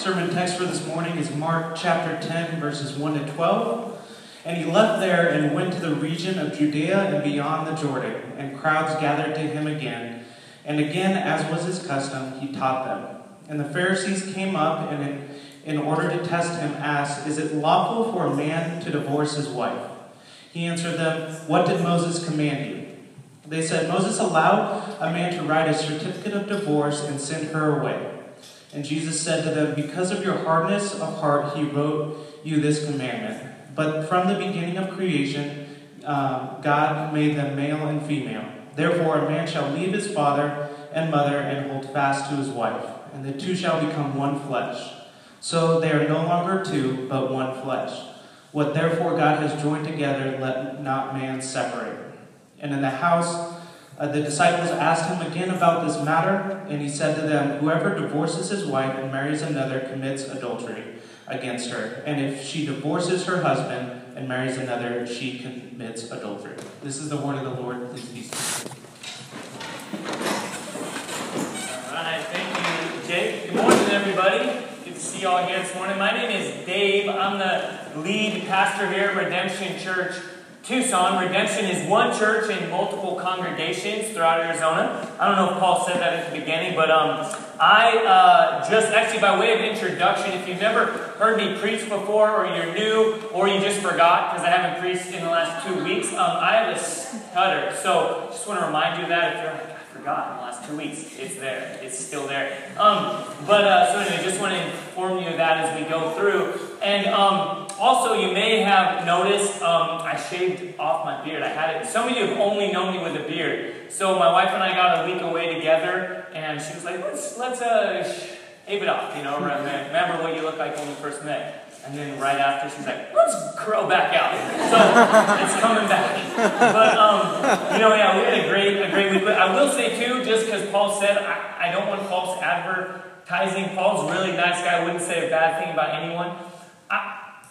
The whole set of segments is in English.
sermon text for this morning is Mark chapter 10, verses 1 to 12. And he left there and went to the region of Judea and beyond the Jordan, and crowds gathered to him again. And again, as was his custom, he taught them. And the Pharisees came up and, in, in order to test him, asked, Is it lawful for a man to divorce his wife? He answered them, What did Moses command you? They said, Moses allowed a man to write a certificate of divorce and send her away. And Jesus said to them, Because of your hardness of heart, he wrote you this commandment. But from the beginning of creation, uh, God made them male and female. Therefore, a man shall leave his father and mother and hold fast to his wife, and the two shall become one flesh. So they are no longer two, but one flesh. What therefore God has joined together, let not man separate. And in the house, uh, the disciples asked him again about this matter, and he said to them, Whoever divorces his wife and marries another commits adultery against her. And if she divorces her husband and marries another, she commits adultery. This is the word of the Lord. Please be seated. All right, thank you, Jake. Good morning, everybody. Good to see you all here this morning. My name is Dave. I'm the lead pastor here at Redemption Church Tucson. Redemption is one church in multiple congregations throughout Arizona. I don't know if Paul said that at the beginning, but um, I uh, just actually, by way of introduction, if you've never heard me preach before, or you're new, or you just forgot because I haven't preached in the last two weeks, um, I have a stutter. So just want to remind you of that if you're like, I forgot in the last two weeks. It's there. It's still there. Um, but uh, so anyway, just want to inform you of that as we go through. And um, also, you may have noticed um, I shaved off my beard. I had it. Some of you have only known me with a beard. So my wife and I got a week away together, and she was like, "Let's let's uh, shave it off." You know, remember what you looked like when we first met. And then right after, she's like, let's grow back out. So it's coming back. But, um, you know, yeah, we had a great, a great week. But I will say, too, just because Paul said, I, I don't want false advertising. Paul's a really nice guy, wouldn't say a bad thing about anyone.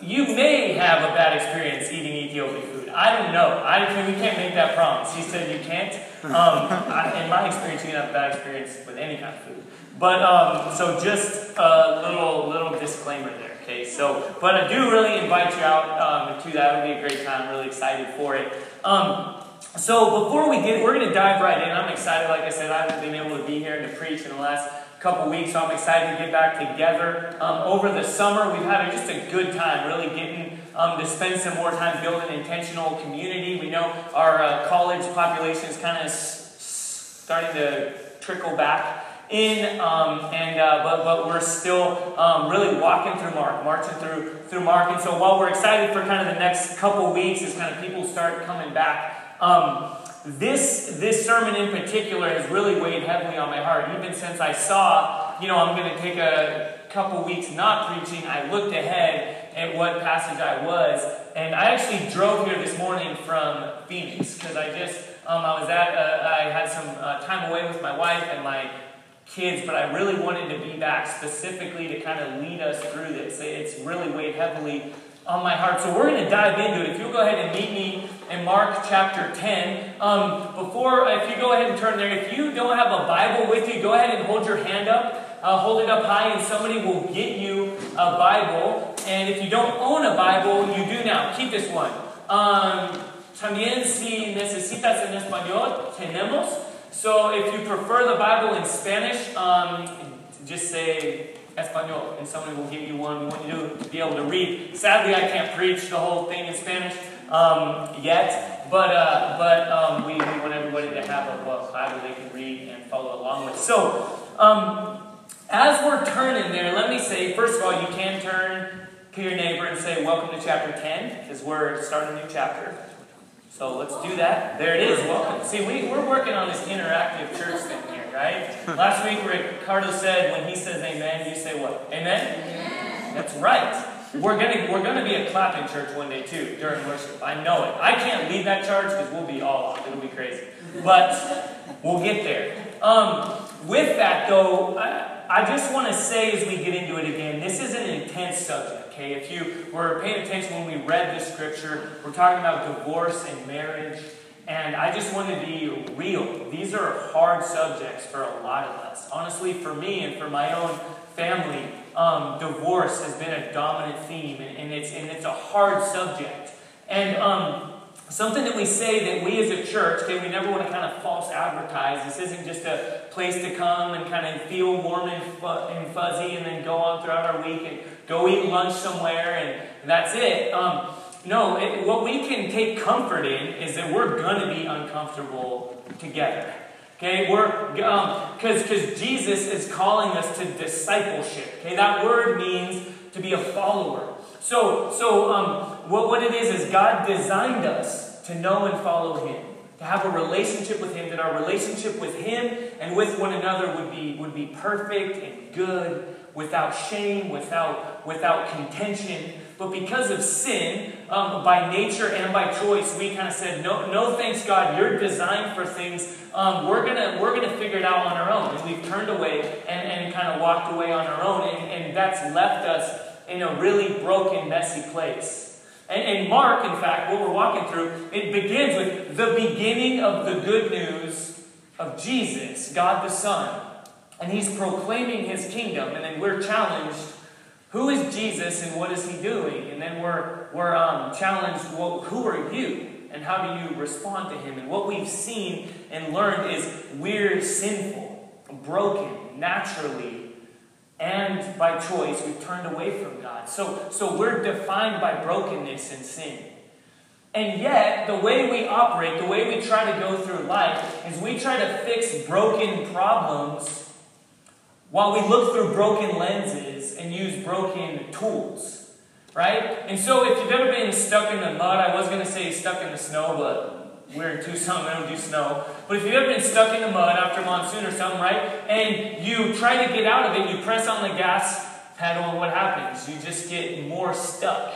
You may have a bad experience eating Ethiopian food. I don't know. I, we can't make that promise. He said you can't. Um, I, in my experience, you can have a bad experience with any kind of food. But um, so just a little little disclaimer there. Okay. So, but I do really invite you out um, to that. It would be a great time. I'm really excited for it. Um, so before we get, we're going to dive right in. I'm excited. Like I said, I haven't been able to be here and to preach in the last couple weeks, so I'm excited to get back together. Um, over the summer, we've had just a good time, really getting um, to spend some more time building intentional community. We know our uh, college population is kind of s- starting to trickle back in, um, and uh, but but we're still um, really walking through Mark, marching through through Mark. And so while we're excited for kind of the next couple weeks, as kind of people start coming back. Um, this, this sermon in particular has really weighed heavily on my heart. Even since I saw, you know, I'm going to take a couple weeks not preaching, I looked ahead at what passage I was. And I actually drove here this morning from Phoenix because I just, um, I was at, uh, I had some uh, time away with my wife and my kids, but I really wanted to be back specifically to kind of lead us through this. It's really weighed heavily on my heart. So we're going to dive into it. If you'll go ahead and meet me in Mark chapter 10. Um, before, if you go ahead and turn there, if you don't have a Bible with you, go ahead and hold your hand up. Uh, hold it up high, and somebody will get you a Bible. And if you don't own a Bible, you do now. Keep this one. Um, también si necesitas en español, tenemos. So if you prefer the Bible in Spanish, um, just say Espanol, and somebody will give you one. We want you to be able to read. Sadly, I can't preach the whole thing in Spanish um, yet, but uh, but um, we, we want everybody to have a well, Bible they can read and follow along with. So, um, as we're turning there, let me say first of all, you can turn to your neighbor and say, "Welcome to chapter 10," because we're starting a new chapter. So let's do that. There it is. Welcome. See, we, we're working on this interactive church thing here, right? Last week, Ricardo said, when he says amen, you say what? Amen? amen. That's right. We're gonna we're gonna be a clapping church one day too during worship. I know it. I can't lead that charge because we'll be all off. It'll be crazy, but we'll get there. Um, with that though, I, I just want to say as we get into it again, this is an intense subject. Okay, if you were paying attention when we read this scripture, we're talking about divorce and marriage. And I just want to be real. These are hard subjects for a lot of us. Honestly, for me and for my own family, um, divorce has been a dominant theme, and, and, it's, and it's a hard subject. And um, something that we say that we as a church, okay, we never want to kind of false advertise. This isn't just a place to come and kind of feel warm and, and fuzzy and then go on throughout our week and go eat lunch somewhere and that's it. Um, no, it, what we can take comfort in is that we're going to be uncomfortable together. Okay, we're because um, because Jesus is calling us to discipleship. Okay, that word means to be a follower. So so um, what what it is is God designed us to know and follow Him, to have a relationship with Him. That our relationship with Him and with one another would be would be perfect and good, without shame, without without contention. But because of sin, um, by nature and by choice, we kind of said, no, no, thanks God. You're designed for things. Um, we're gonna we're gonna figure it out on our own, and we've turned away and, and kind of walked away on our own, and, and that's left us in a really broken, messy place. And, and Mark, in fact, what we're walking through, it begins with the beginning of the good news of Jesus, God the Son, and He's proclaiming His kingdom, and then we're challenged who is Jesus and what is he doing? And then we're, we're um, challenged, well, who are you? And how do you respond to him? And what we've seen and learned is we're sinful, broken, naturally, and by choice, we've turned away from God. So, so we're defined by brokenness and sin. And yet, the way we operate, the way we try to go through life, is we try to fix broken problems while we look through broken lenses and use broken tools, right? And so if you've ever been stuck in the mud, I was going to say stuck in the snow, but we're in Tucson, we don't do snow. But if you've ever been stuck in the mud after monsoon or something, right? And you try to get out of it, you press on the gas pedal, and what happens? You just get more stuck.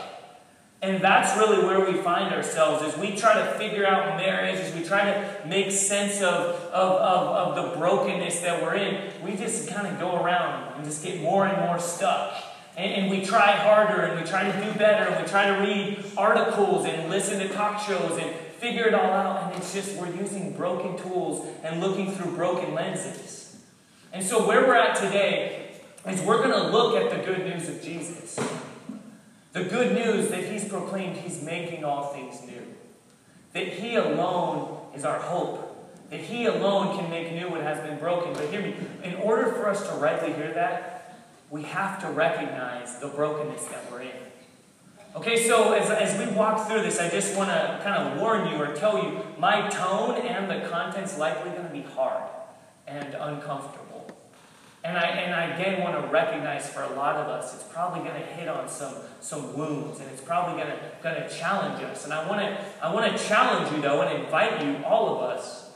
And that's really where we find ourselves as we try to figure out marriage, as we try to make sense of, of, of, of the brokenness that we're in, we just kind of go around and just get more and more stuck. And, and, we try harder and we try to do better and we try to read articles and listen to talk shows and figure it all out. And it's just we're using broken tools and looking through broken lenses. And so where we're at today is we're going to look at the good news of Jesus. The good news that he's proclaimed he's making all things new. That he alone is our hope. That he alone can make new what has been broken. But hear me, in order for us to rightly hear that, we have to recognize the brokenness that we're in. Okay, so as, as we walk through this, I just want to kind of warn you or tell you my tone and the content's likely going to be hard and uncomfortable. And I, and I again want to recognize for a lot of us, it's probably going to hit on some, some wounds and it's probably going to, going to challenge us. And I want to, I want to challenge you, though, and invite you, all of us,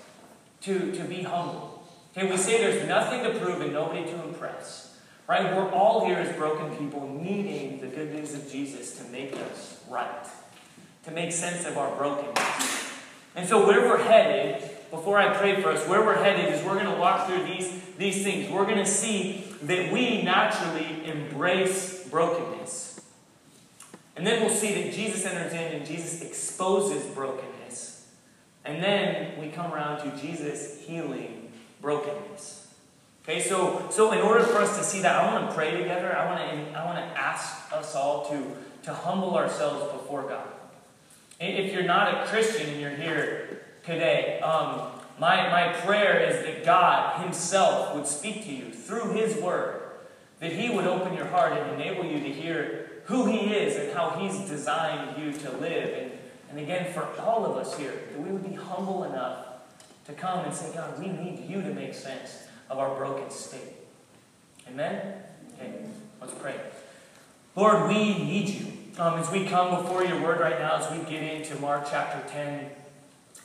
to, to be humble. Okay, we say there's nothing to prove and nobody to impress. Right? We're all here as broken people needing the good news of Jesus to make us right, to make sense of our brokenness. And so, where we're headed before I pray for us, where we're headed is we're going to walk through these, these things. We're going to see that we naturally embrace brokenness. And then we'll see that Jesus enters in and Jesus exposes brokenness. And then we come around to Jesus healing brokenness. Okay, so, so in order for us to see that, I want to pray together. I want to, I want to ask us all to, to humble ourselves before God. If you're not a Christian and you're here today. Um, my, my prayer is that God Himself would speak to you through His Word, that He would open your heart and enable you to hear who He is and how He's designed you to live. And, and again, for all of us here, that we would be humble enough to come and say, God, we need you to make sense of our broken state. Amen? Okay, let's pray. Lord, we need you. Um, as we come before your word right now, as we get into Mark chapter 10,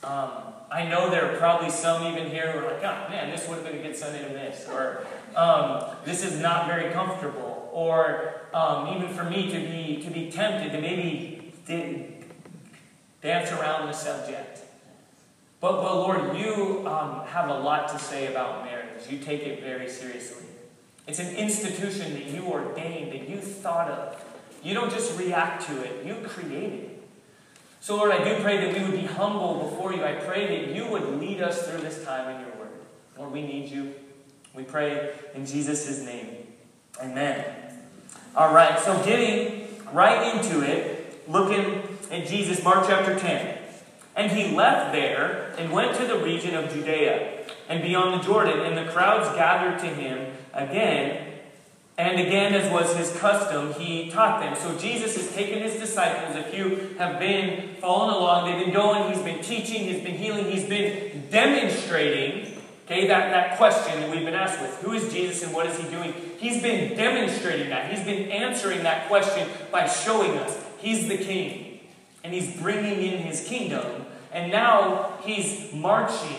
um, I know there are probably some even here who are like, oh man, this would have been a good Sunday to miss. Or um, this is not very comfortable. Or um, even for me to be, to be tempted to maybe dance around the subject. But, but Lord, you um, have a lot to say about marriage. You take it very seriously. It's an institution that you ordained, that you thought of. You don't just react to it, you created it. So, Lord, I do pray that we would be humble before you. I pray that you would lead us through this time in your word. Lord, we need you. We pray in Jesus' name. Amen. All right, so getting right into it, looking at Jesus, Mark chapter 10. And he left there and went to the region of Judea and beyond the Jordan, and the crowds gathered to him again. And again, as was his custom, he taught them. So Jesus has taken his disciples. If you have been following along, they've been going, he's been teaching, he's been healing, he's been demonstrating Okay, that, that question that we've been asked with who is Jesus and what is he doing? He's been demonstrating that. He's been answering that question by showing us he's the king and he's bringing in his kingdom. And now he's marching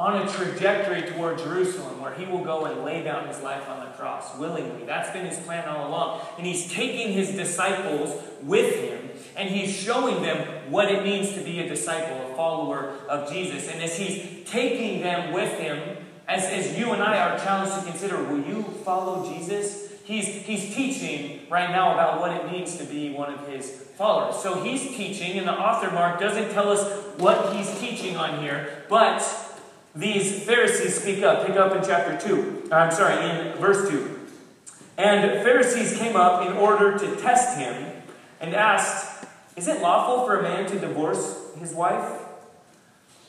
on a trajectory toward Jerusalem where he will go and lay down his life on the cross willingly. That's been his plan all along. And he's taking his disciples with him and he's showing them what it means to be a disciple, a follower of Jesus. And as he's taking them with him, as, as you and I are challenged to consider, will you follow Jesus? He's, he's teaching right now about what it means to be one of his followers. So he's teaching, and the author Mark doesn't tell us what he's teaching on here, but these Pharisees speak up. Pick up in chapter 2. Uh, I'm sorry, in verse 2. And Pharisees came up in order to test him and asked, Is it lawful for a man to divorce his wife?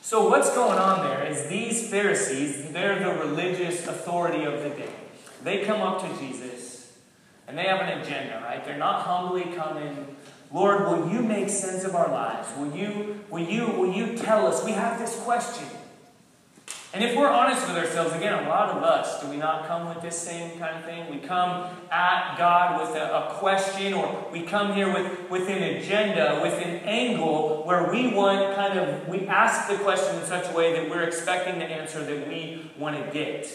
So, what's going on there is these Pharisees, they're the religious authority of the day. They come up to Jesus and they have an agenda, right? They're not humbly coming, Lord, will you make sense of our lives? Will you, will you, will you tell us? We have this question. And if we're honest with ourselves, again, a lot of us, do we not come with this same kind of thing? We come at God with a, a, question, or we come here with, with an agenda, with an angle where we want kind of, we ask the question in such a way that we're expecting the answer that we want to get.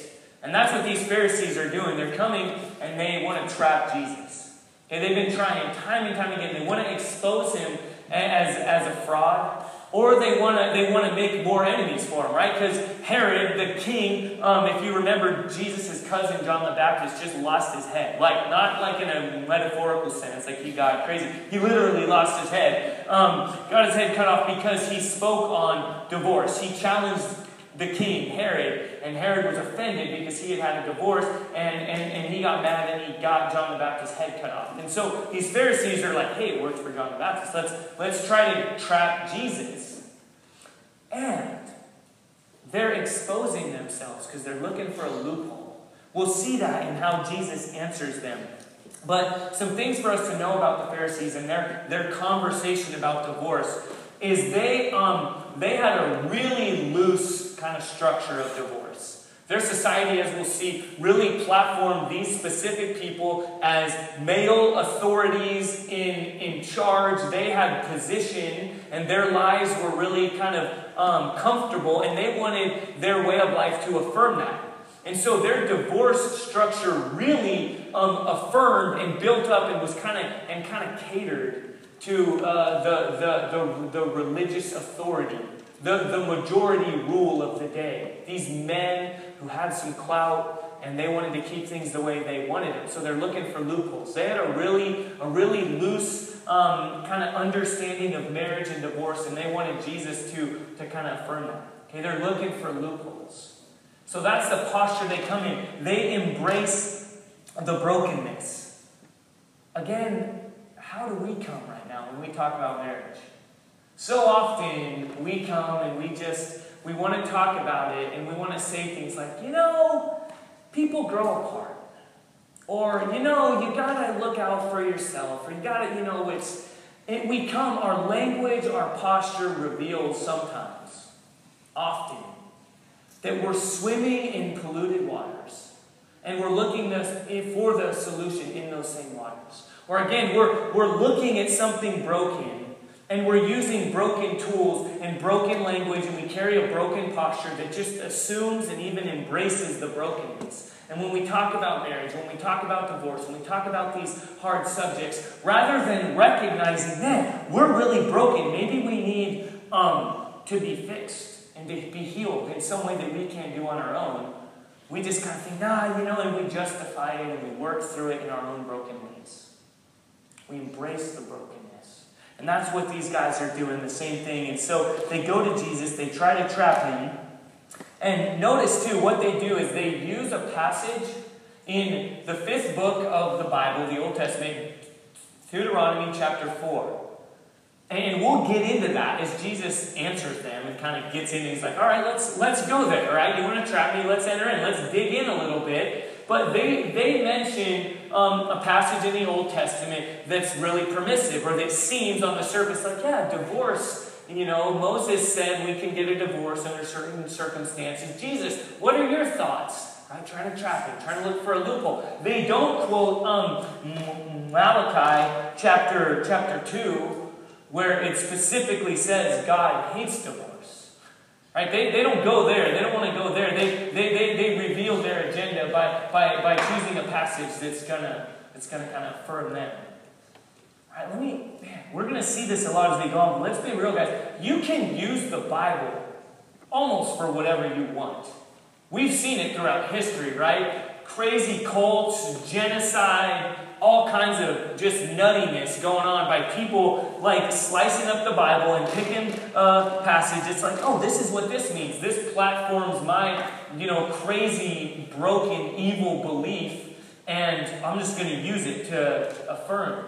And that's what these Pharisees are doing. They're coming and they want to trap Jesus. Okay, they've been trying time and time again. They want to expose him as, as a fraud. Or they want to they want to make more enemies for him, right? Because Herod, the king, um, if you remember, Jesus' cousin John the Baptist just lost his head. Like not like in a metaphorical sense, like he got crazy. He literally lost his head. Um, got his head cut off because he spoke on divorce. He challenged the king, Herod, and Herod was offended because he had had a divorce, and, and, and he got mad and he got John the Baptist's head cut off. And so these Pharisees are like, hey, it for John the Baptist. Let's, let's try to trap Jesus. And they're exposing themselves because they're looking for a loophole. We'll see that in how Jesus answers them. But some things for us to know about the Pharisees and their, their conversation about divorce is they, um, they had a really loose kind of structure of divorce. Their society, as we'll see, really platformed these specific people as male authorities in, in charge. They had position, and their lives were really kind of um, comfortable, and they wanted their way of life to affirm that. And so their divorce structure really um, affirmed and built up and was kind of and kind of catered to uh, the, the, the, the religious authority the, the majority rule of the day. These men who had some clout and they wanted to keep things the way they wanted them. So they're looking for loopholes. They had a really, a really loose um, kind of understanding of marriage and divorce, and they wanted Jesus to, to kind of affirm that. Okay, they're looking for loopholes. So that's the posture they come in. They embrace the brokenness. Again, how do we come right now when we talk about marriage? So often we come and we just, we want to talk about it and we want to say things like, you know, people grow apart. Or, you know, you gotta look out for yourself. Or you gotta, you know, it's, it, we come, our language, our posture reveals sometimes, often, that we're swimming in polluted waters. And we're looking for the solution in those same waters. Or again, we're, we're looking at something broken and we're using broken tools and broken language, and we carry a broken posture that just assumes and even embraces the brokenness. And when we talk about marriage, when we talk about divorce, when we talk about these hard subjects, rather than recognizing, man, we're really broken, maybe we need um, to be fixed and to be healed in some way that we can't do on our own, we just kind of think, nah, you know, and we justify it and we work through it in our own broken ways. We embrace the brokenness. and that's what these guys are doing, the same thing. And so they go to Jesus, they try to trap him. And notice too, what they do is they use a passage in the fifth book of the Bible, the Old Testament, Deuteronomy chapter 4. And we'll get into that as Jesus answers them and kind of gets in and he's like, all right, let's let's go there, all right? You want to trap me? Let's enter in. Let's dig in a little bit. But they they mention um, a passage in the Old Testament that's really permissive or that seems on the surface like, yeah, divorce. You know, Moses said we can get a divorce under certain circumstances. Jesus, what are your thoughts? Right? Trying to trap him, trying to look for a loophole. They don't quote um, Malachi chapter chapter 2 where it specifically says God hates divorce. Right? They, they don't go there. They don't want to go there. They, they, they, they reveal their agenda by, by, by choosing a passage that's going to that's gonna kind of affirm them. Right? Let me, man, we're going to see this a lot as we go on, but let's be real, guys. You can use the Bible almost for whatever you want. We've seen it throughout history, right? Crazy cults, genocide, all kinds of just nuttiness going on by people like slicing up the Bible and picking a passage. It's like, oh, this is what this means. This platforms my, you know, crazy, broken, evil belief, and I'm just going to use it to affirm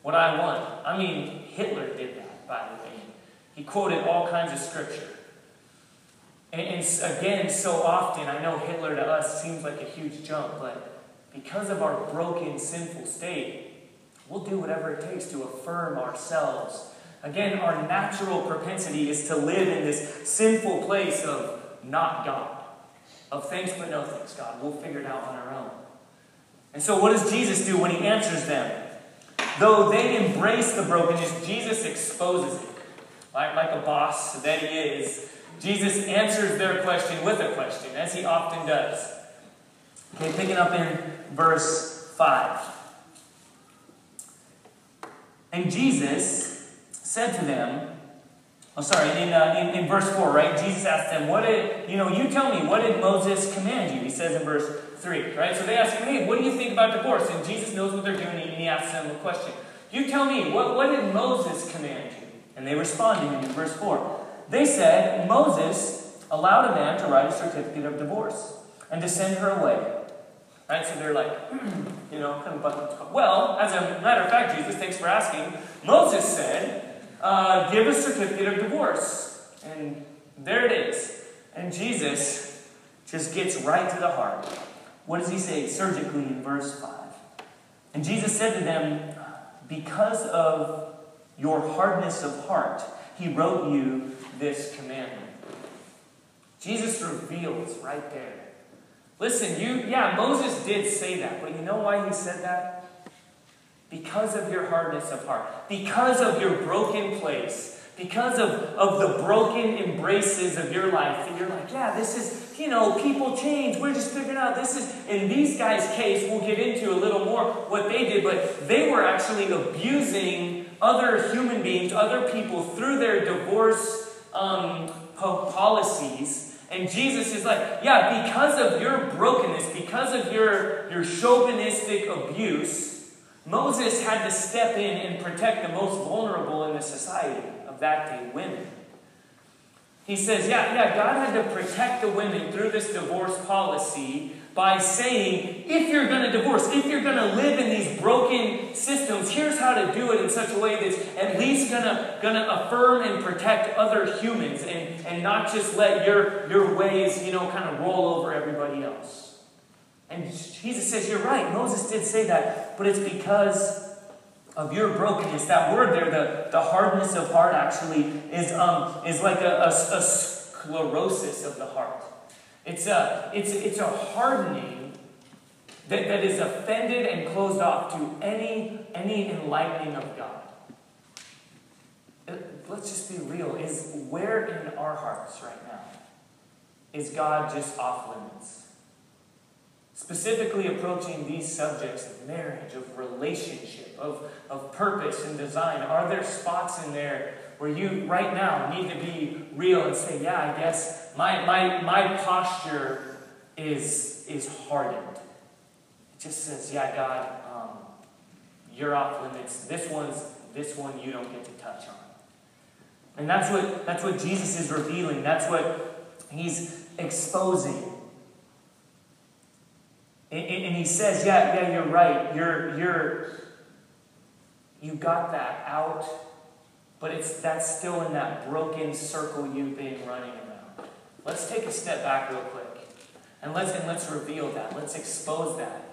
what I want. I mean, Hitler did that, by the way. He quoted all kinds of scripture. And, and again, so often, I know Hitler to us seems like a huge jump, but because of our broken, sinful state, we'll do whatever it takes to affirm ourselves. Again, our natural propensity is to live in this sinful place of not God, of thanks but no thanks, God. We'll figure it out on our own. And so, what does Jesus do when he answers them? Though they embrace the brokenness, Jesus exposes it. Like, like a boss that he is, Jesus answers their question with a question, as he often does. Okay, picking up in verse 5. And Jesus said to them, Oh, sorry, in, uh, in, in, verse 4, right? Jesus asked them, What did, you know, you tell me, what did Moses command you? He says in verse 3, right? So they ask him, Hey, what do you think about divorce? And Jesus knows what they're doing, and he asks them a question. You tell me, what, what did Moses command you? And they responded in verse 4. They said, Moses allowed a man to write a certificate of divorce and to send her away. Right? So they're like, you know, kind of button. Well, as a matter of fact, Jesus, thanks for asking. Moses said, uh, give a certificate of divorce. And there it is. And Jesus just gets right to the heart. What does he say surgically in verse 5? And Jesus said to them, Because of your hardness of heart, he wrote you this commandment. Jesus reveals right there Listen, you, yeah, Moses did say that, but you know why he said that? Because of your hardness of heart, because of your broken place, because of, of the broken embraces of your life, and you're like, yeah, this is, you know, people change. We're just figuring out this is, in these guys' case, we'll get into a little more what they did, but they were actually abusing other human beings, other people through their divorce um, policies and Jesus is like, yeah, because of your brokenness, because of your, your chauvinistic abuse, Moses had to step in and protect the most vulnerable in the society of that day, women. He says, yeah, yeah, God had to protect the women through this divorce policy by saying, if you're going to divorce, if you're going to live in these broken systems, here's how to do it in such a way that's at least going to, going to affirm and protect other humans and, and not just let your, your ways, you know, kind of roll over everybody else. And Jesus says, You're right. Moses did say that, but it's because of your brokenness. That word there, the, the hardness of heart, actually is, um, is like a, a, a sclerosis of the heart. It's a, it's, it's a hardening that, that is offended and closed off to any, any enlightening of God. Uh, let's just be real. Is where in our hearts right now is God just off limits? Specifically approaching these subjects of marriage, of relationship, of, of purpose and design. Are there spots in there where you right now need to be real and say, yeah, I guess my, my, my posture is, is hardened. It just says, yeah, God, um, you're off limits. This one's this one you don't get to touch on. And that's what that's what Jesus is revealing. That's what he's exposing. And, and says, Yeah, yeah, you're right. You're, you're, you got that out, but it's that's still in that broken circle you've been running around. Let's take a step back real quick. And let's and let's reveal that. Let's expose that.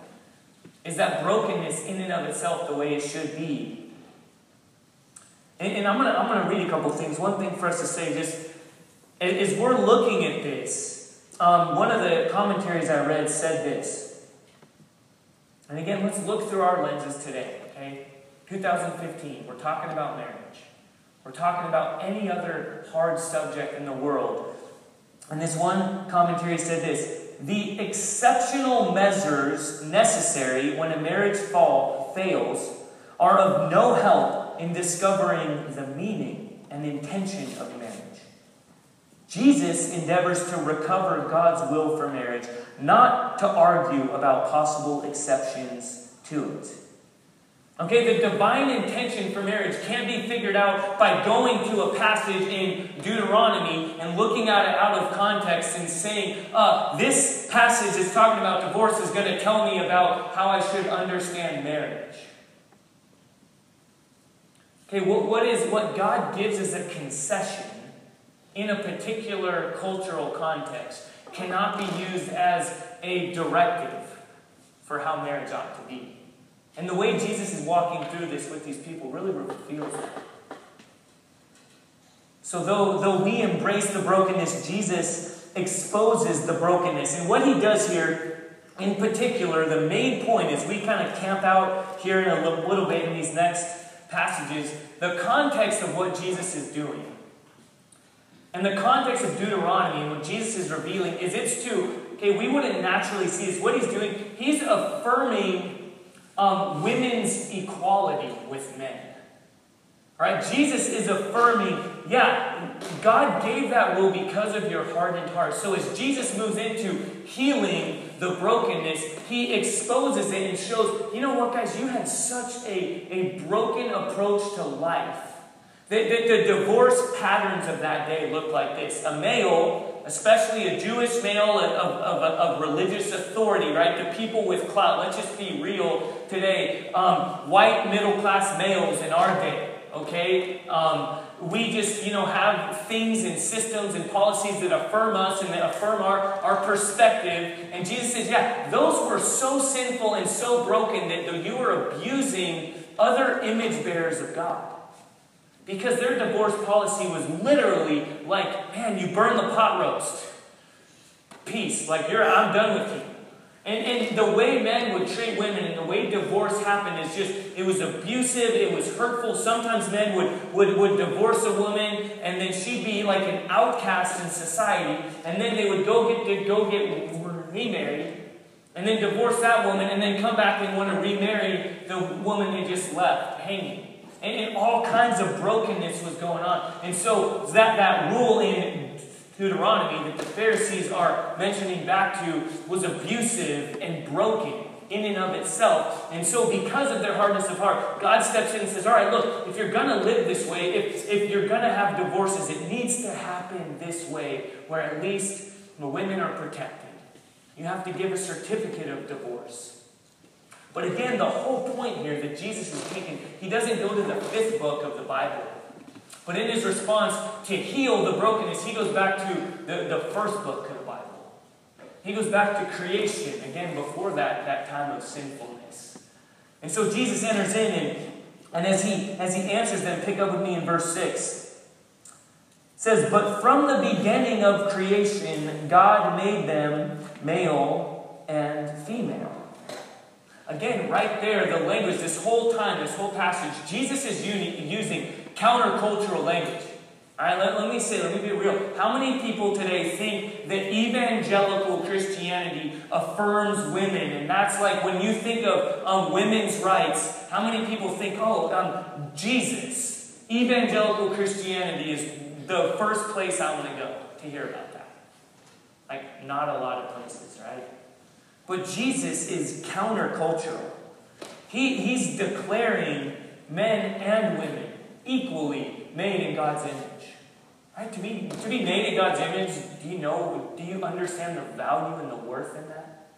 Is that brokenness in and of itself the way it should be? And, and I'm gonna I'm gonna read a couple things. One thing for us to say, just as we're looking at this, um, one of the commentaries I read said this. And again, let's look through our lenses today, okay? 2015, we're talking about marriage. We're talking about any other hard subject in the world. And this one commentary said this the exceptional measures necessary when a marriage fall fails are of no help in discovering the meaning and intention of marriage. Jesus endeavors to recover God's will for marriage, not to argue about possible exceptions to it. Okay, the divine intention for marriage can't be figured out by going to a passage in Deuteronomy and looking at it out of context and saying, uh, this passage is talking about divorce is going to tell me about how I should understand marriage. Okay, what, what is what God gives as a concession in a particular cultural context cannot be used as a directive for how marriage ought to be. And the way Jesus is walking through this with these people really reveals that. So, though, though we embrace the brokenness, Jesus exposes the brokenness. And what he does here, in particular, the main point is we kind of camp out here in a little bit in these next passages, the context of what Jesus is doing. And the context of Deuteronomy and what Jesus is revealing is it's to, okay, we wouldn't naturally see this. What he's doing, he's affirming um, women's equality with men. Right? Jesus is affirming, yeah, God gave that rule because of your hardened heart. So as Jesus moves into healing the brokenness, he exposes it and shows, you know what, guys, you had such a, a broken approach to life. The, the, the divorce patterns of that day looked like this. A male especially a Jewish male of, of, of, religious authority, right? The people with clout. Let's just be real today. Um, white middle class males in our day, okay? Um, we just, you know, have things and systems and policies that affirm us and that affirm our, our perspective. And Jesus says, yeah, those were so sinful and so broken that you were abusing other image bearers of God. Because their divorce policy was literally like, man, you burn the pot roast. Peace. Like, you're, I'm done with you. And, and the way men would treat women and the way divorce happened is just, it was abusive, it was hurtful. Sometimes men would, would, would divorce a woman and then she'd be like an outcast in society. And then they would go get, go get remarried and then divorce that woman and then come back and want to remarry the woman they just left hanging. And, and all kinds of brokenness was going on. And so that, that rule in Deuteronomy that the Pharisees are mentioning back to was abusive and broken in and of itself. And so, because of their hardness of heart, God steps in and says, All right, look, if you're going to live this way, if, if you're going to have divorces, it needs to happen this way, where at least the women are protected. You have to give a certificate of divorce. But again, the whole point here that Jesus is taking, he doesn't go to the fifth book of the Bible. But in his response to heal the brokenness, he goes back to the, the first book of the Bible. He goes back to creation, again, before that, that time of sinfulness. And so Jesus enters in, and, and as, he, as he answers them, pick up with me in verse 6. It says, But from the beginning of creation, God made them male and female. Again, right there, the language, this whole time, this whole passage, Jesus is using countercultural language. All right, let, let me say, let me be real. How many people today think that evangelical Christianity affirms women? And that's like when you think of um, women's rights, how many people think, oh, um, Jesus, evangelical Christianity is the first place I want to go to hear about that? Like, not a lot of places, right? But Jesus is countercultural. He, he's declaring men and women equally made in God's image. Right? To be, to be made in God's image, do you know, do you understand the value and the worth in that?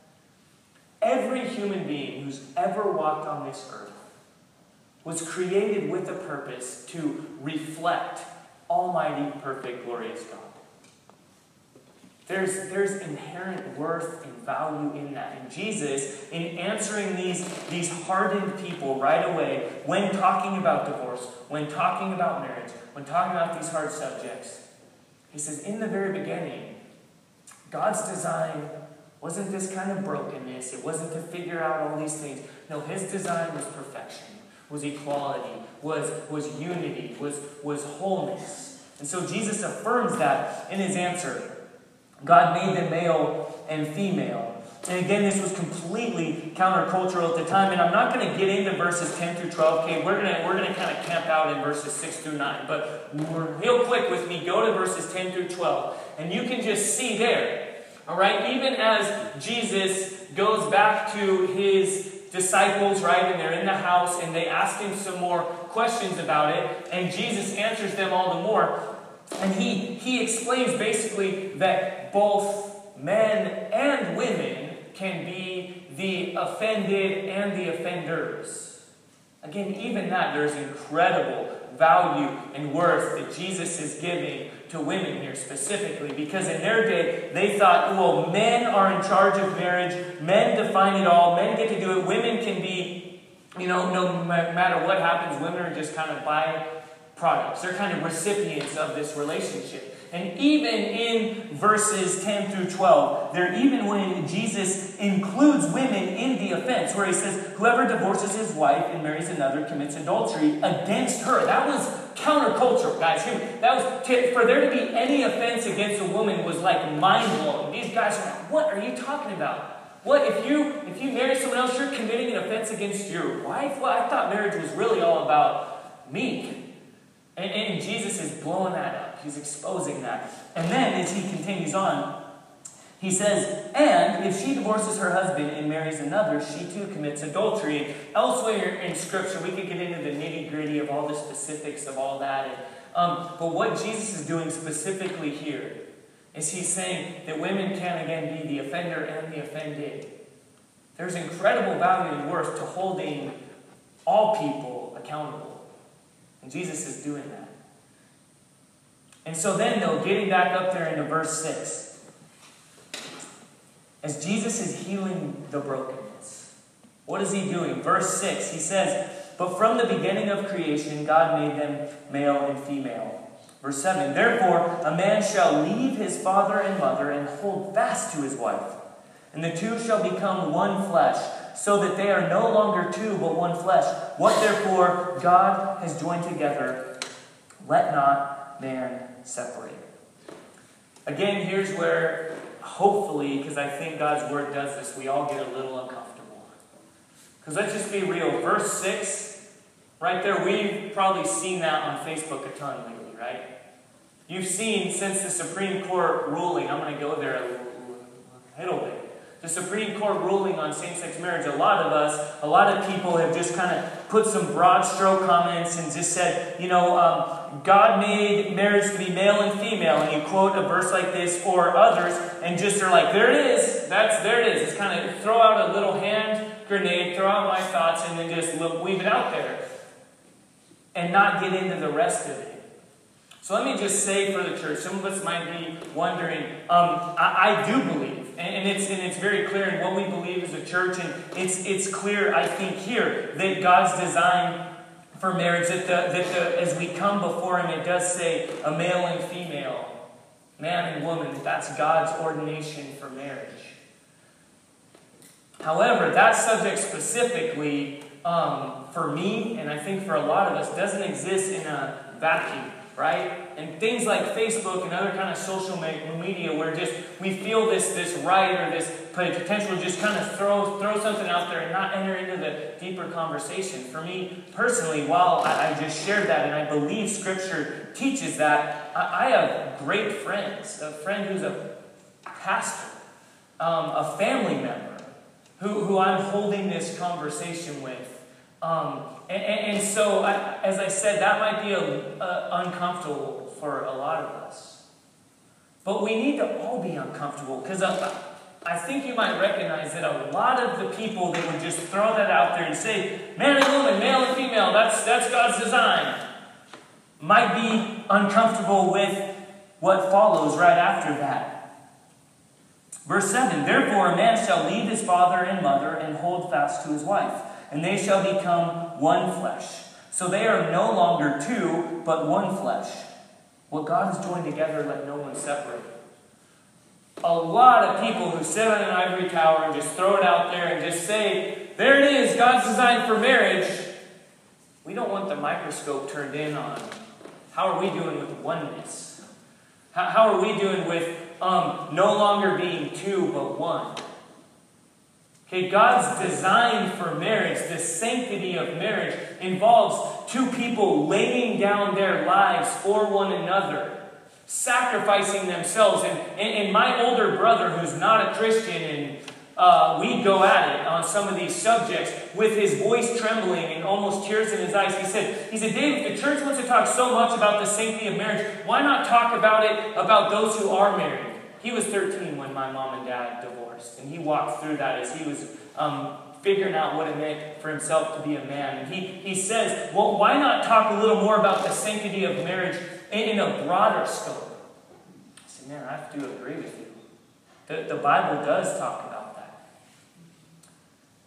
Every human being who's ever walked on this earth was created with a purpose to reflect Almighty, perfect, glorious God. There's, there's inherent worth and value in that. And Jesus, in answering these, these hardened people right away, when talking about divorce, when talking about marriage, when talking about these hard subjects, he says, in the very beginning, God's design wasn't this kind of brokenness. It wasn't to figure out all these things. No, his design was perfection, was equality, was, was unity, was, was wholeness. And so Jesus affirms that in his answer. God made them male and female. And again, this was completely countercultural at the time. And I'm not going to get into verses 10 through 12. Okay, we're going to, we're going to kind of camp out in verses 6 through 9. But real quick with me, go to verses 10 through 12. And you can just see there, all right, even as Jesus goes back to his disciples, right, and they're in the house and they ask him some more questions about it, and Jesus answers them all the more. And he, he explains basically that both men and women can be the offended and the offenders. Again, even that, there's incredible value and worth that Jesus is giving to women here specifically because in their day they thought, well, men are in charge of marriage, men define it all, men get to do it, women can be, you know, no matter what happens, women are just kind of by products. They're kind of recipients of this relationship. And even in verses 10 through 12, there even when Jesus includes women in the offense, where he says, Whoever divorces his wife and marries another commits adultery against her. That was countercultural, guys. That was for there to be any offense against a woman was like mind blowing. These guys were like, What are you talking about? What if you if you marry someone else, you're committing an offense against your wife? Well, I thought marriage was really all about me. And, and Jesus is blowing that up. He's exposing that. And then, as he continues on, he says, And if she divorces her husband and marries another, she too commits adultery. And elsewhere in Scripture, we could get into the nitty gritty of all the specifics of all that. And, um, but what Jesus is doing specifically here is he's saying that women can again be the offender and the offended. There's incredible value and worth to holding all people accountable. And Jesus is doing that. And so then, though, getting back up there into verse 6, as Jesus is healing the brokenness, what is he doing? Verse 6, he says, But from the beginning of creation, God made them male and female. Verse 7, Therefore, a man shall leave his father and mother and hold fast to his wife, and the two shall become one flesh so that they are no longer two, but one flesh. What therefore God has joined together, let not man separate. Again, here's where, hopefully, because I think God's word does this, we all get a little uncomfortable. Because let's just be real. Verse 6, right there, we've probably seen that on Facebook a ton lately, right? You've seen since the Supreme Court ruling, I'm going to go there a little bit the Supreme Court ruling on same sex marriage, a lot of us, a lot of people have just kind of put some broad stroke comments and just said, you know, um, God made marriage to be male and female, and you quote a verse like this or others, and just are like, there it is, that's there it is. It's kind of throw out a little hand grenade, throw out my thoughts, and then just weave it out there, and not get into the rest of it. So let me just say for the church, some of us might be wondering, um, I, I do believe and it's, and it's very clear in what we believe as a church, and it's, it's clear, I think, here that God's design for marriage, that, the, that the, as we come before Him, it does say a male and female, man and woman, that that's God's ordination for marriage. However, that subject specifically, um, for me, and I think for a lot of us, doesn't exist in a vacuum right? And things like Facebook and other kind of social media where just we feel this this right or this potential just kind of throw throw something out there and not enter into the deeper conversation. For me personally, while I, I just shared that and I believe Scripture teaches that, I, I have great friends. A friend who's a pastor, um, a family member, who, who I'm holding this conversation with. Um, and, and, so, I, as I said, that might be a, a, uncomfortable for a lot of us. But we need to all be uncomfortable because uh, I think you might recognize that a lot of the people that would just throw that out there and say, man and woman, male and female, that's, that's God's design, might be uncomfortable with what follows right after that. Verse 7 Therefore, a man shall leave his father and mother and hold fast to his wife, and they shall become one flesh. So they are no longer two, but one flesh. What God has joined together, let no one separate. A lot of people who sit on an ivory tower and just throw it out there and just say, There it is, God's designed for marriage. We don't want the microscope turned in on how are we doing with oneness? How, are we doing with um, no longer being two but one? Okay, God's design for marriage, the sanctity of marriage, involves two people laying down their lives for one another, sacrificing themselves. And, and, and my older brother, who's not a Christian and uh, we go at it on some of these subjects with his voice trembling and almost tears in his eyes. He said, he said, Dave, the church wants to talk so much about the sanctity of marriage, why not talk about it about those who are married? He was 13 when my mom and dad divorced, and he walked through that as he was um, figuring out what it meant for himself to be a man. And he, he says, well, why not talk a little more about the sanctity of marriage in, in a broader scope? I said, man, I have to agree with you. The, the Bible does talk about that.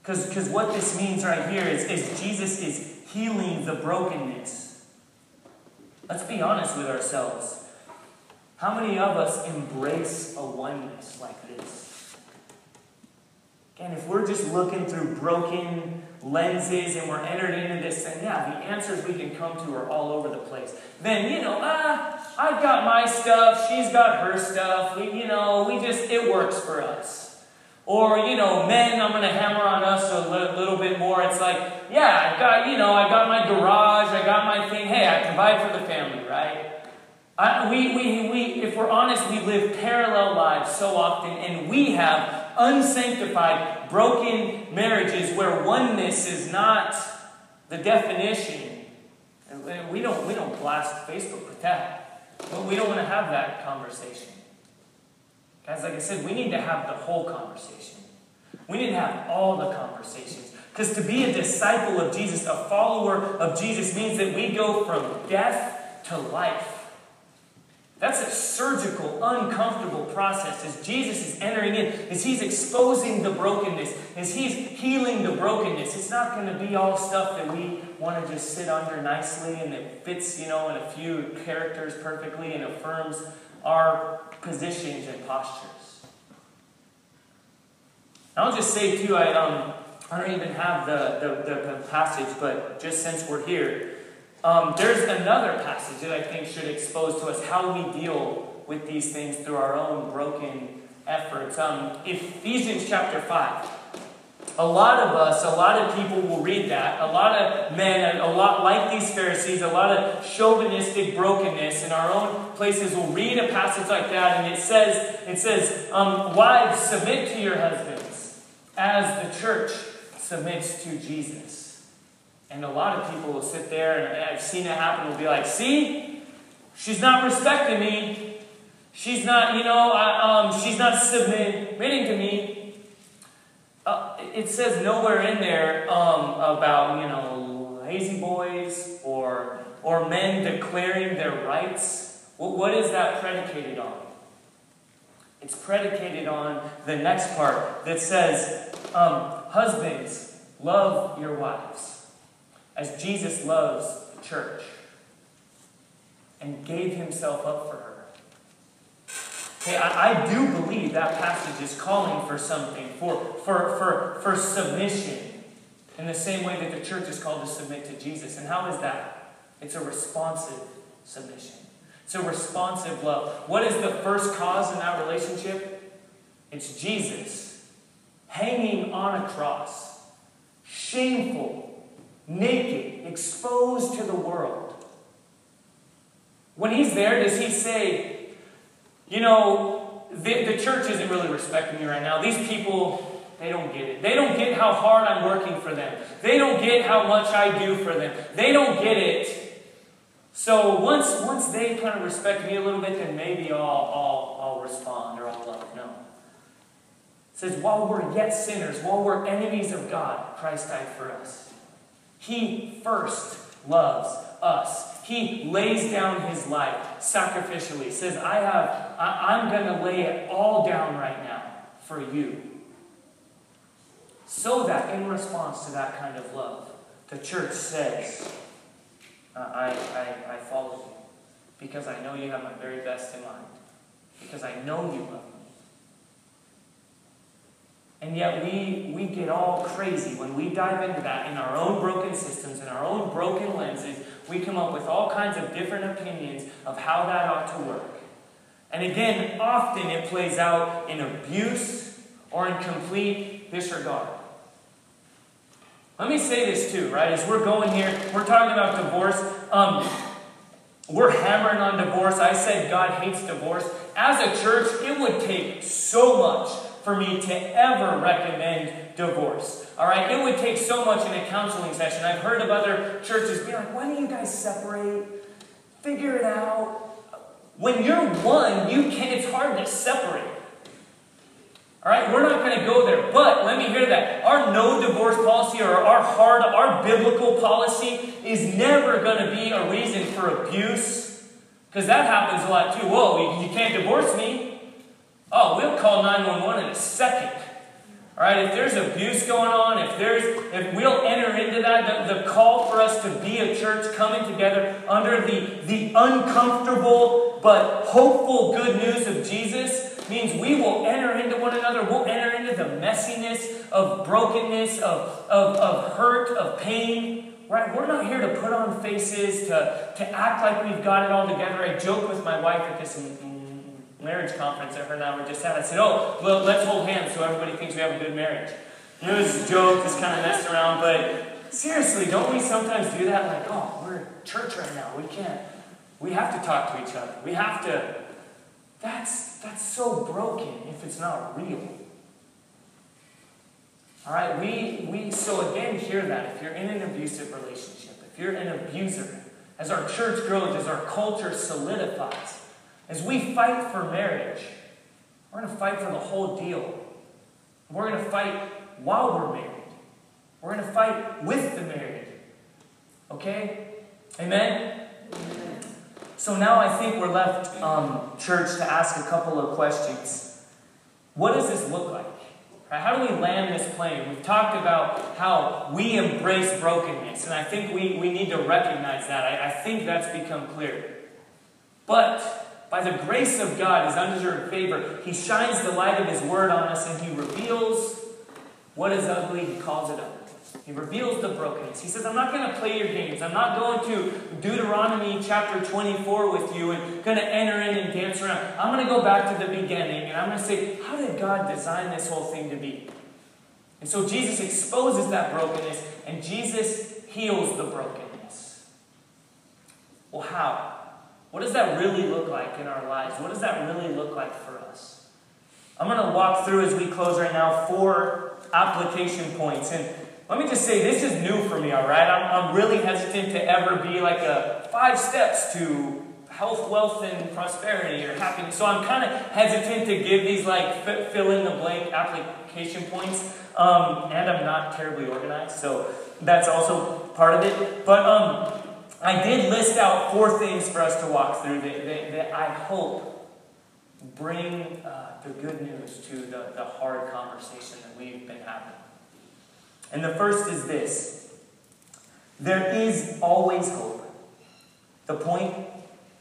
because what this means right here is, is Jesus is healing the brokenness. Let's be honest with ourselves. How many of us embrace a oneness like this? Again, if we're just looking through broken lenses and we're entered into this thing, yeah, the answers we can come to are all over the place. Then, you know, ah, I've got my stuff, she's got her stuff, we, you know, we just, it works for us. Or, you know, men, I'm going to hammer on us a li- little bit more. It's like, yeah, I've got, you know, I've got my garage, I got my thing. Hey, I provide for the family, right? I, we, we, we, if we're honest, we live parallel lives so often, and we have unsanctified, broken marriages where oneness is not the definition. We don't, we don't blast Facebook with that. But we don't want to have that conversation. Guys, like I said, we need to have the whole conversation. We need to have all the conversations. Because to be a disciple of Jesus, a follower of Jesus, means that we go from death to life. That's a surgical, uncomfortable process as Jesus is entering in, as he's exposing the brokenness, as he's healing the brokenness. It's not going to be all stuff that we want to just sit under nicely and that fits, you know, in a few characters perfectly and affirms our positions and postures. I'll just say too, I um, I don't even have the, the, the passage, but just since we're here, um, there's another passage that I think should expose to us how we deal with these things through our own broken efforts. Um, Ephesians chapter 5. A lot of us, a lot of people will read that. A lot of men, a lot like these Pharisees, a lot of chauvinistic brokenness in our own places will read a passage like that, and it says, it says, um, wives submit to your husbands as the church submits to Jesus. And a lot of people will sit there, and I've seen it happen, will be like, see, she's not respecting me. She's not, you know, I, um, she's not submitting to me. Uh, it says nowhere in there um, about, you know, lazy boys or, or men declaring their rights. what is that predicated on? It's predicated on the next part that says, um, Husbands, love your wives as Jesus loves the church and gave himself up for her. I, I do believe that passage is calling for something, for, for, for, for submission, in the same way that the church is called to submit to Jesus. And how is that? It's a responsive submission. It's a responsive love. What is the first cause in that relationship? It's Jesus hanging on a cross, shameful, naked, exposed to the world. When he's there, does he say, you know, the, the church isn't really respecting me right now. These people, they don't get it. They don't get how hard I'm working for them. They don't get how much I do for them. They don't get it. So once, once they kind of respect me a little bit, then maybe I'll, I'll, I'll respond or I'll love. No. says, while we're yet sinners, while we're enemies of God, Christ died for us. He first loves us. He lays down his life sacrificially. Says, I have, I, I'm going to lay it all down right now for you. So that in response to that kind of love, the church says, uh, I, I, I follow you because I know you have my very best in mind, because I know you love me. And yet we, we get all crazy when we dive into that in our own broken systems, in our own broken lenses. We come up with all kinds of different opinions of how that ought to work. And again, often it plays out in abuse or in complete disregard. Let me say this too, right? As we're going here, we're talking about divorce. Um, we're hammering on divorce. I said God hates divorce. As a church, it would take so much for me to ever recommend divorce. All right, it would take so much in a counseling session. I've heard of other churches be like, "Why don't you guys separate? Figure it out." When you're one, you can. It's hard to separate. All right, we're not going to go there, but let me hear that. Our no divorce policy or our hard, our biblical policy is never going to be a reason for abuse, because that happens a lot too. Whoa, you can't divorce me. Oh, we'll call 911 in a second. All right, if there's abuse going on, if there's, if we'll enter into that, the, the call for us to be a church coming together under the, the uncomfortable but hopeful good news of Jesus means we will enter into one another. We'll enter into the messiness of brokenness, of, of, of hurt, of pain. Right? We're not here to put on faces, to, to act like we've got it all together. I joke with my wife at this marriage conference that her and I were just at. I said, oh, well, let's hold hands so everybody thinks we have a good marriage. It was a joke, just kind of messed around, but seriously, don't we sometimes do that? Like, oh, we're church right now. We can't. We have to talk to each other. We have to. That's, that's so broken if it's not real. All right, we, we so again hear that if you're in an abusive relationship, if you're an abuser, as our church grows, as our culture solidifies, as we fight for marriage, we're going to fight for the whole deal. We're going to fight while we're married. We're going to fight with the married. Okay? Amen? Amen. So now I think we're left, um, church, to ask a couple of questions. What does this look like? How do we land this plane? We've talked about how we embrace brokenness, and I think we, we need to recognize that. I, I think that's become clear. But by the grace of God, His undeserved favor, He shines the light of His word on us and He reveals what is ugly, He calls it ugly. He reveals the brokenness. He says, I'm not going to play your games. I'm not going to Deuteronomy chapter 24 with you and going to enter in and dance around. I'm going to go back to the beginning and I'm going to say, how did God design this whole thing to be? And so Jesus exposes that brokenness and Jesus heals the brokenness. Well, how? What does that really look like in our lives? What does that really look like for us? I'm going to walk through as we close right now four application points. And let me just say, this is new for me, all right? I'm, I'm really hesitant to ever be like a five steps to health, wealth, and prosperity or happiness. So I'm kind of hesitant to give these like fill in the blank application points. Um, and I'm not terribly organized, so that's also part of it. But um, I did list out four things for us to walk through that, that, that I hope bring uh, the good news to the, the hard conversation that we've been having. And the first is this there is always hope. The point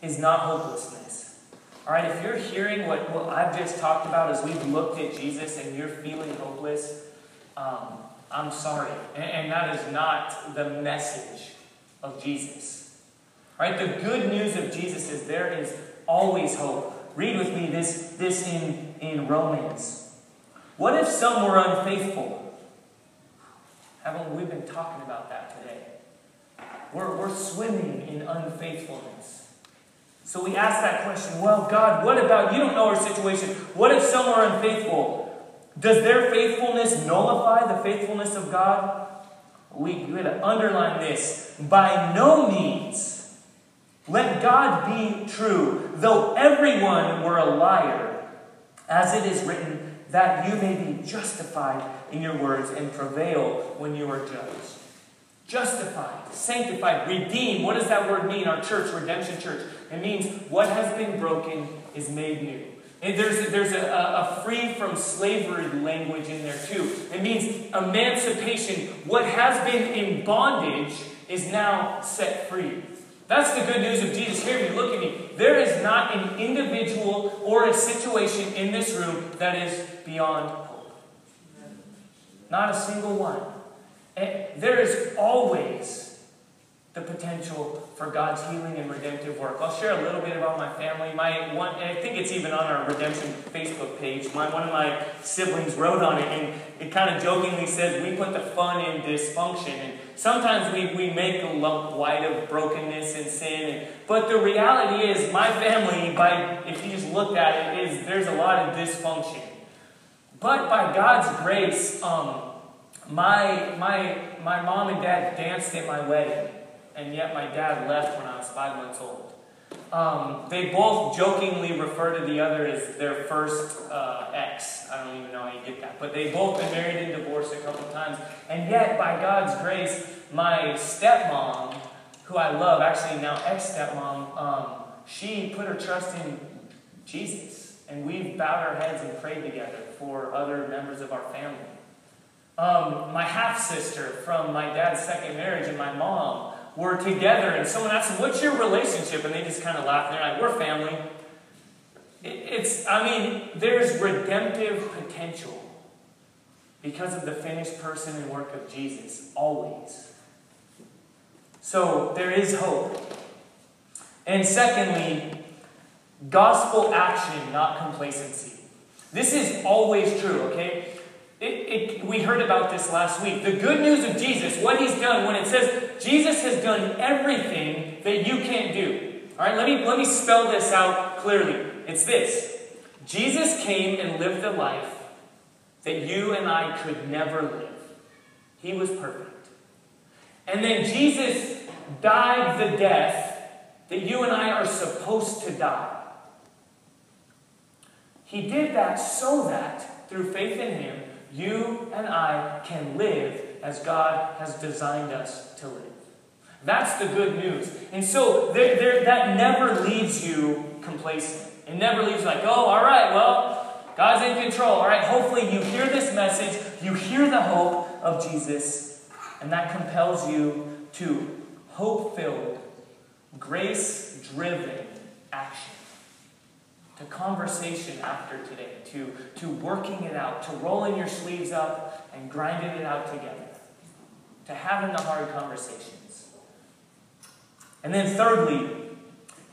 is not hopelessness. All right, if you're hearing what, what I've just talked about as we've looked at Jesus and you're feeling hopeless, um, I'm sorry. And, and that is not the message of Jesus. Right? The good news of Jesus is there is always hope. Read with me this, this in, in Romans. What if some were unfaithful? Haven't we been talking about that today? We're, we're swimming in unfaithfulness. So we ask that question well, God, what about, you don't know our situation. What if some are unfaithful? Does their faithfulness nullify the faithfulness of God? We, we to underline this. By no means let God be true, though everyone were a liar. As it is written, that you may be justified in your words and prevail when you are judged. Justified, sanctified, redeemed. What does that word mean? Our church, Redemption Church. It means what has been broken is made new. And there's a, there's a, a, free from slavery language in there too. It means emancipation. What has been in bondage is now set free. That's the good news of Jesus. Hear me, look at me. There is not an individual or a situation in this room that is beyond hope. Not a single one. And there is always the potential for God's healing and redemptive work. I'll share a little bit about my family. My one, I think it's even on our redemption Facebook page. My one of my siblings wrote on it, and it kind of jokingly says, "We put the fun in dysfunction." And sometimes we, we make a lump white of brokenness and sin, and, but the reality is, my family, by if you just looked at it, is there's a lot of dysfunction. But by God's grace, um, my my my mom and dad danced at my wedding and yet my dad left when I was five months old. Um, they both jokingly refer to the other as their first uh, ex. I don't even know how you get that. But they both been married and divorced a couple times. And yet, by God's grace, my stepmom, who I love, actually now ex stepmom, um, she put her trust in Jesus. And we've bowed our heads and prayed together for other members of our family. Um, my half sister from my dad's second marriage and my mom were together and someone asked them, What's your relationship? And they just kind of laugh. And they're like, We're family. It's, I mean, there's redemptive potential because of the finished person and work of Jesus, always. So there is hope. And secondly, gospel action, not complacency. This is always true, okay? It, it, we heard about this last week. The good news of Jesus, what he's done, when it says Jesus has done everything that you can't do. All right, let me, let me spell this out clearly. It's this Jesus came and lived the life that you and I could never live. He was perfect. And then Jesus died the death that you and I are supposed to die. He did that so that, through faith in Him, you and I can live as God has designed us to live. That's the good news. And so there, there, that never leaves you complacent. It never leaves you like, oh, all right, well, God's in control. All right, hopefully you hear this message, you hear the hope of Jesus, and that compels you to hope filled, grace driven action to conversation after today, to, to working it out, to rolling your sleeves up and grinding it out together, to having the hard conversations. And then, thirdly,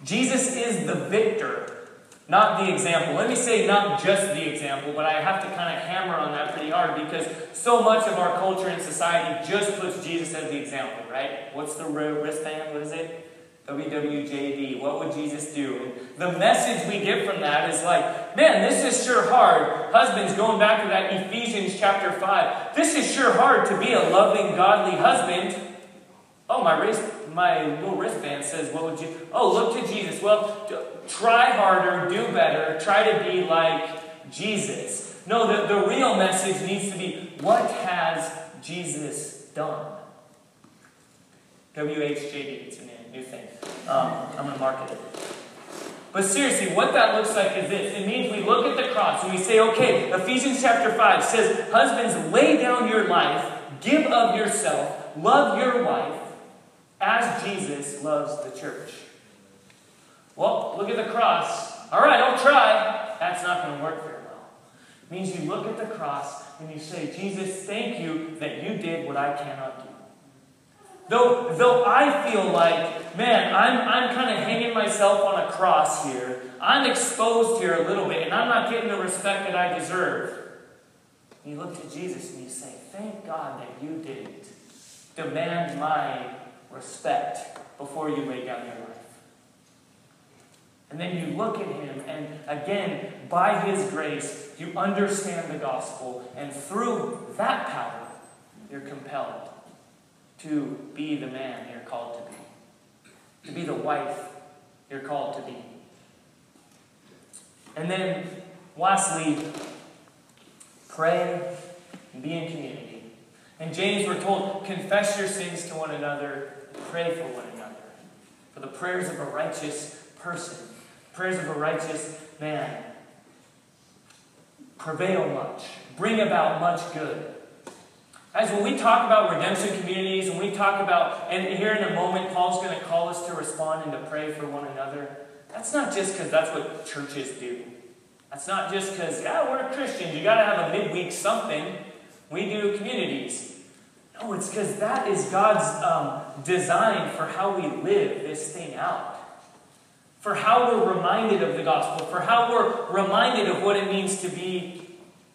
Jesus is the victor, not the example. Let me say not just the example, but I have to kind of hammer on that pretty hard because so much of our culture and society just puts Jesus as the example, right? What's the wristband? What is it? WWJD. What would Jesus do? The message we get from that is like, man, this is sure hard. Husbands, going back to that Ephesians chapter 5, this is sure hard to be a loving, godly husband. Oh, my wrist, my little wristband says, what would you? Oh, look to Jesus. Well, try harder, do better, try to be like Jesus. No, the, the real message needs to be, what has Jesus done? WHJD, it's an new thing. Um, I'm going to market it. But seriously, what that looks like is this. It means we look at the cross and we say, okay, Ephesians chapter 5 says, Husbands, lay down your life, give of yourself, love your wife, as Jesus loves the church. Well, look at the cross. All right, I'll try. That's not going to work very well. It means you look at the cross and you say, Jesus, thank you that you did what I cannot do. Though, though I feel like, man, I'm, I'm kind of hanging myself on a cross here. I'm exposed here a little bit, and I'm not getting the respect that I deserve. You look to Jesus and you say, Thank God that you didn't demand my respect before you laid down your life. And then you look at him, and again, by his grace, you understand the gospel, and through that power, you're compelled to be the man you're called to be, to be the wife you're called to be. And then, lastly, pray, and be in community. And James, we're told, confess your sins to one another, pray for one another. For the prayers of a righteous person, prayers of a righteous man, prevail much, bring about much good. Guys, when we talk about redemption communities, when we talk about, and here in a moment, Paul's going to call us to respond and to pray for one another, that's not just because that's what churches do. That's not just because, yeah, we're Christians, you got to have a midweek something. We do communities. No, it's because that is God's um, design for how we live this thing out. For how we're reminded of the gospel, for how we're reminded of what it means to be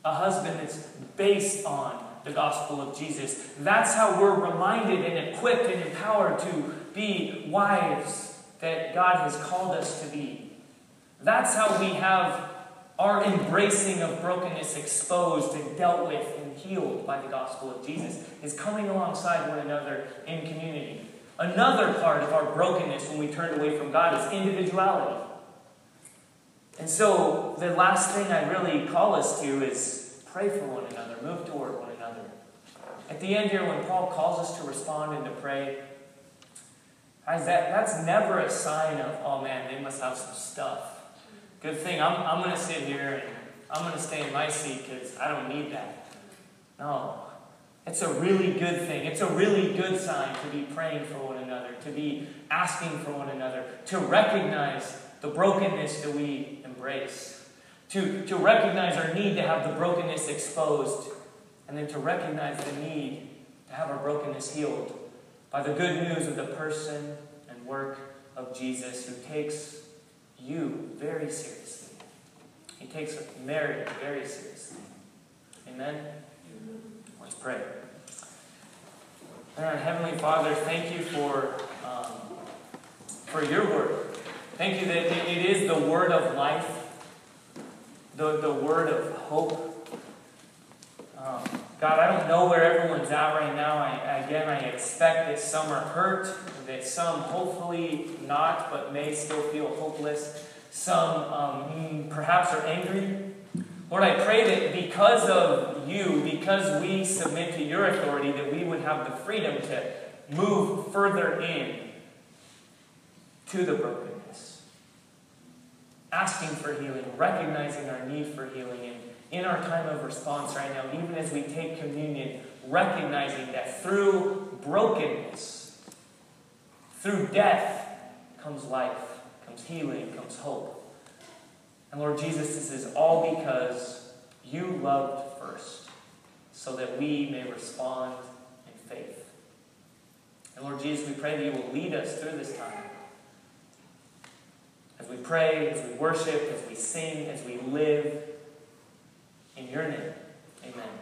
a husband that's based on the gospel of Jesus. That's how we're reminded and equipped and empowered to be wives that God has called us to be. That's how we have our embracing of brokenness exposed and dealt with and healed by the gospel of Jesus, is coming alongside one another in community. Another part of our brokenness when we turn away from God is individuality. And so, the last thing I really call us to is pray for one another, move toward one another. At the end here, when Paul calls us to respond and to pray, guys, that, that's never a sign of, oh man, they must have some stuff. Good thing I'm, I'm going to sit here and I'm going to stay in my seat because I don't need that. No. It's a really good thing. It's a really good sign to be praying for one another, to be asking for one another, to recognize the brokenness that we embrace, to, to recognize our need to have the brokenness exposed, and then to recognize the need to have our brokenness healed by the good news of the person and work of Jesus who takes you very seriously. He takes Mary very seriously. Amen? Let's pray. Heavenly Father, thank you for, um, for your word. Thank you that it is the word of life, the, the word of hope. God, I don't know where everyone's at right now. I, again, I expect that some are hurt, that some hopefully not, but may still feel hopeless. Some um, perhaps are angry. Lord, I pray that because of you, because we submit to your authority, that we would have the freedom to move further in to the brokenness. Asking for healing, recognizing our need for healing, in our time of response right now, even as we take communion, recognizing that through brokenness, through death, comes life, comes healing, comes hope. And Lord Jesus, this is all because you loved first, so that we may respond in faith. And Lord Jesus, we pray that you will lead us through this time. As we pray, as we worship, as we sing, as we live in your name, amen.